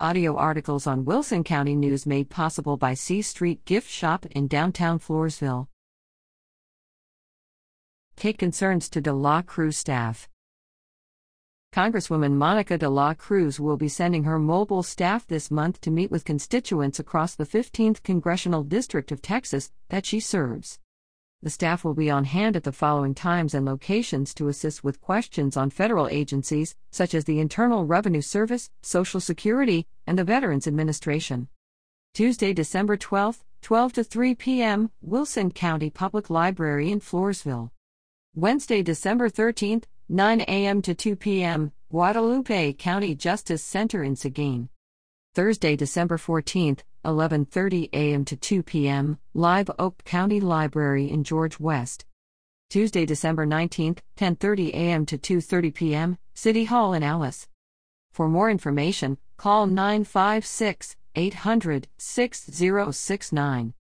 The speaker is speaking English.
Audio articles on Wilson County News made possible by C Street Gift Shop in downtown Floresville. Take concerns to De La Cruz staff. Congresswoman Monica De La Cruz will be sending her mobile staff this month to meet with constituents across the 15th Congressional District of Texas that she serves. The staff will be on hand at the following times and locations to assist with questions on federal agencies, such as the Internal Revenue Service, Social Security, and the Veterans Administration. Tuesday, December 12, 12 to 3 p.m., Wilson County Public Library in Floresville. Wednesday, December 13, 9 a.m. to 2 p.m., Guadalupe County Justice Center in Seguin. Thursday, December 14, 11:30 a.m. to 2 p.m., Live Oak County Library in George West. Tuesday, December 19, 10:30 a.m. to 2:30 p.m., City Hall in Alice. For more information, call 956 800 6069.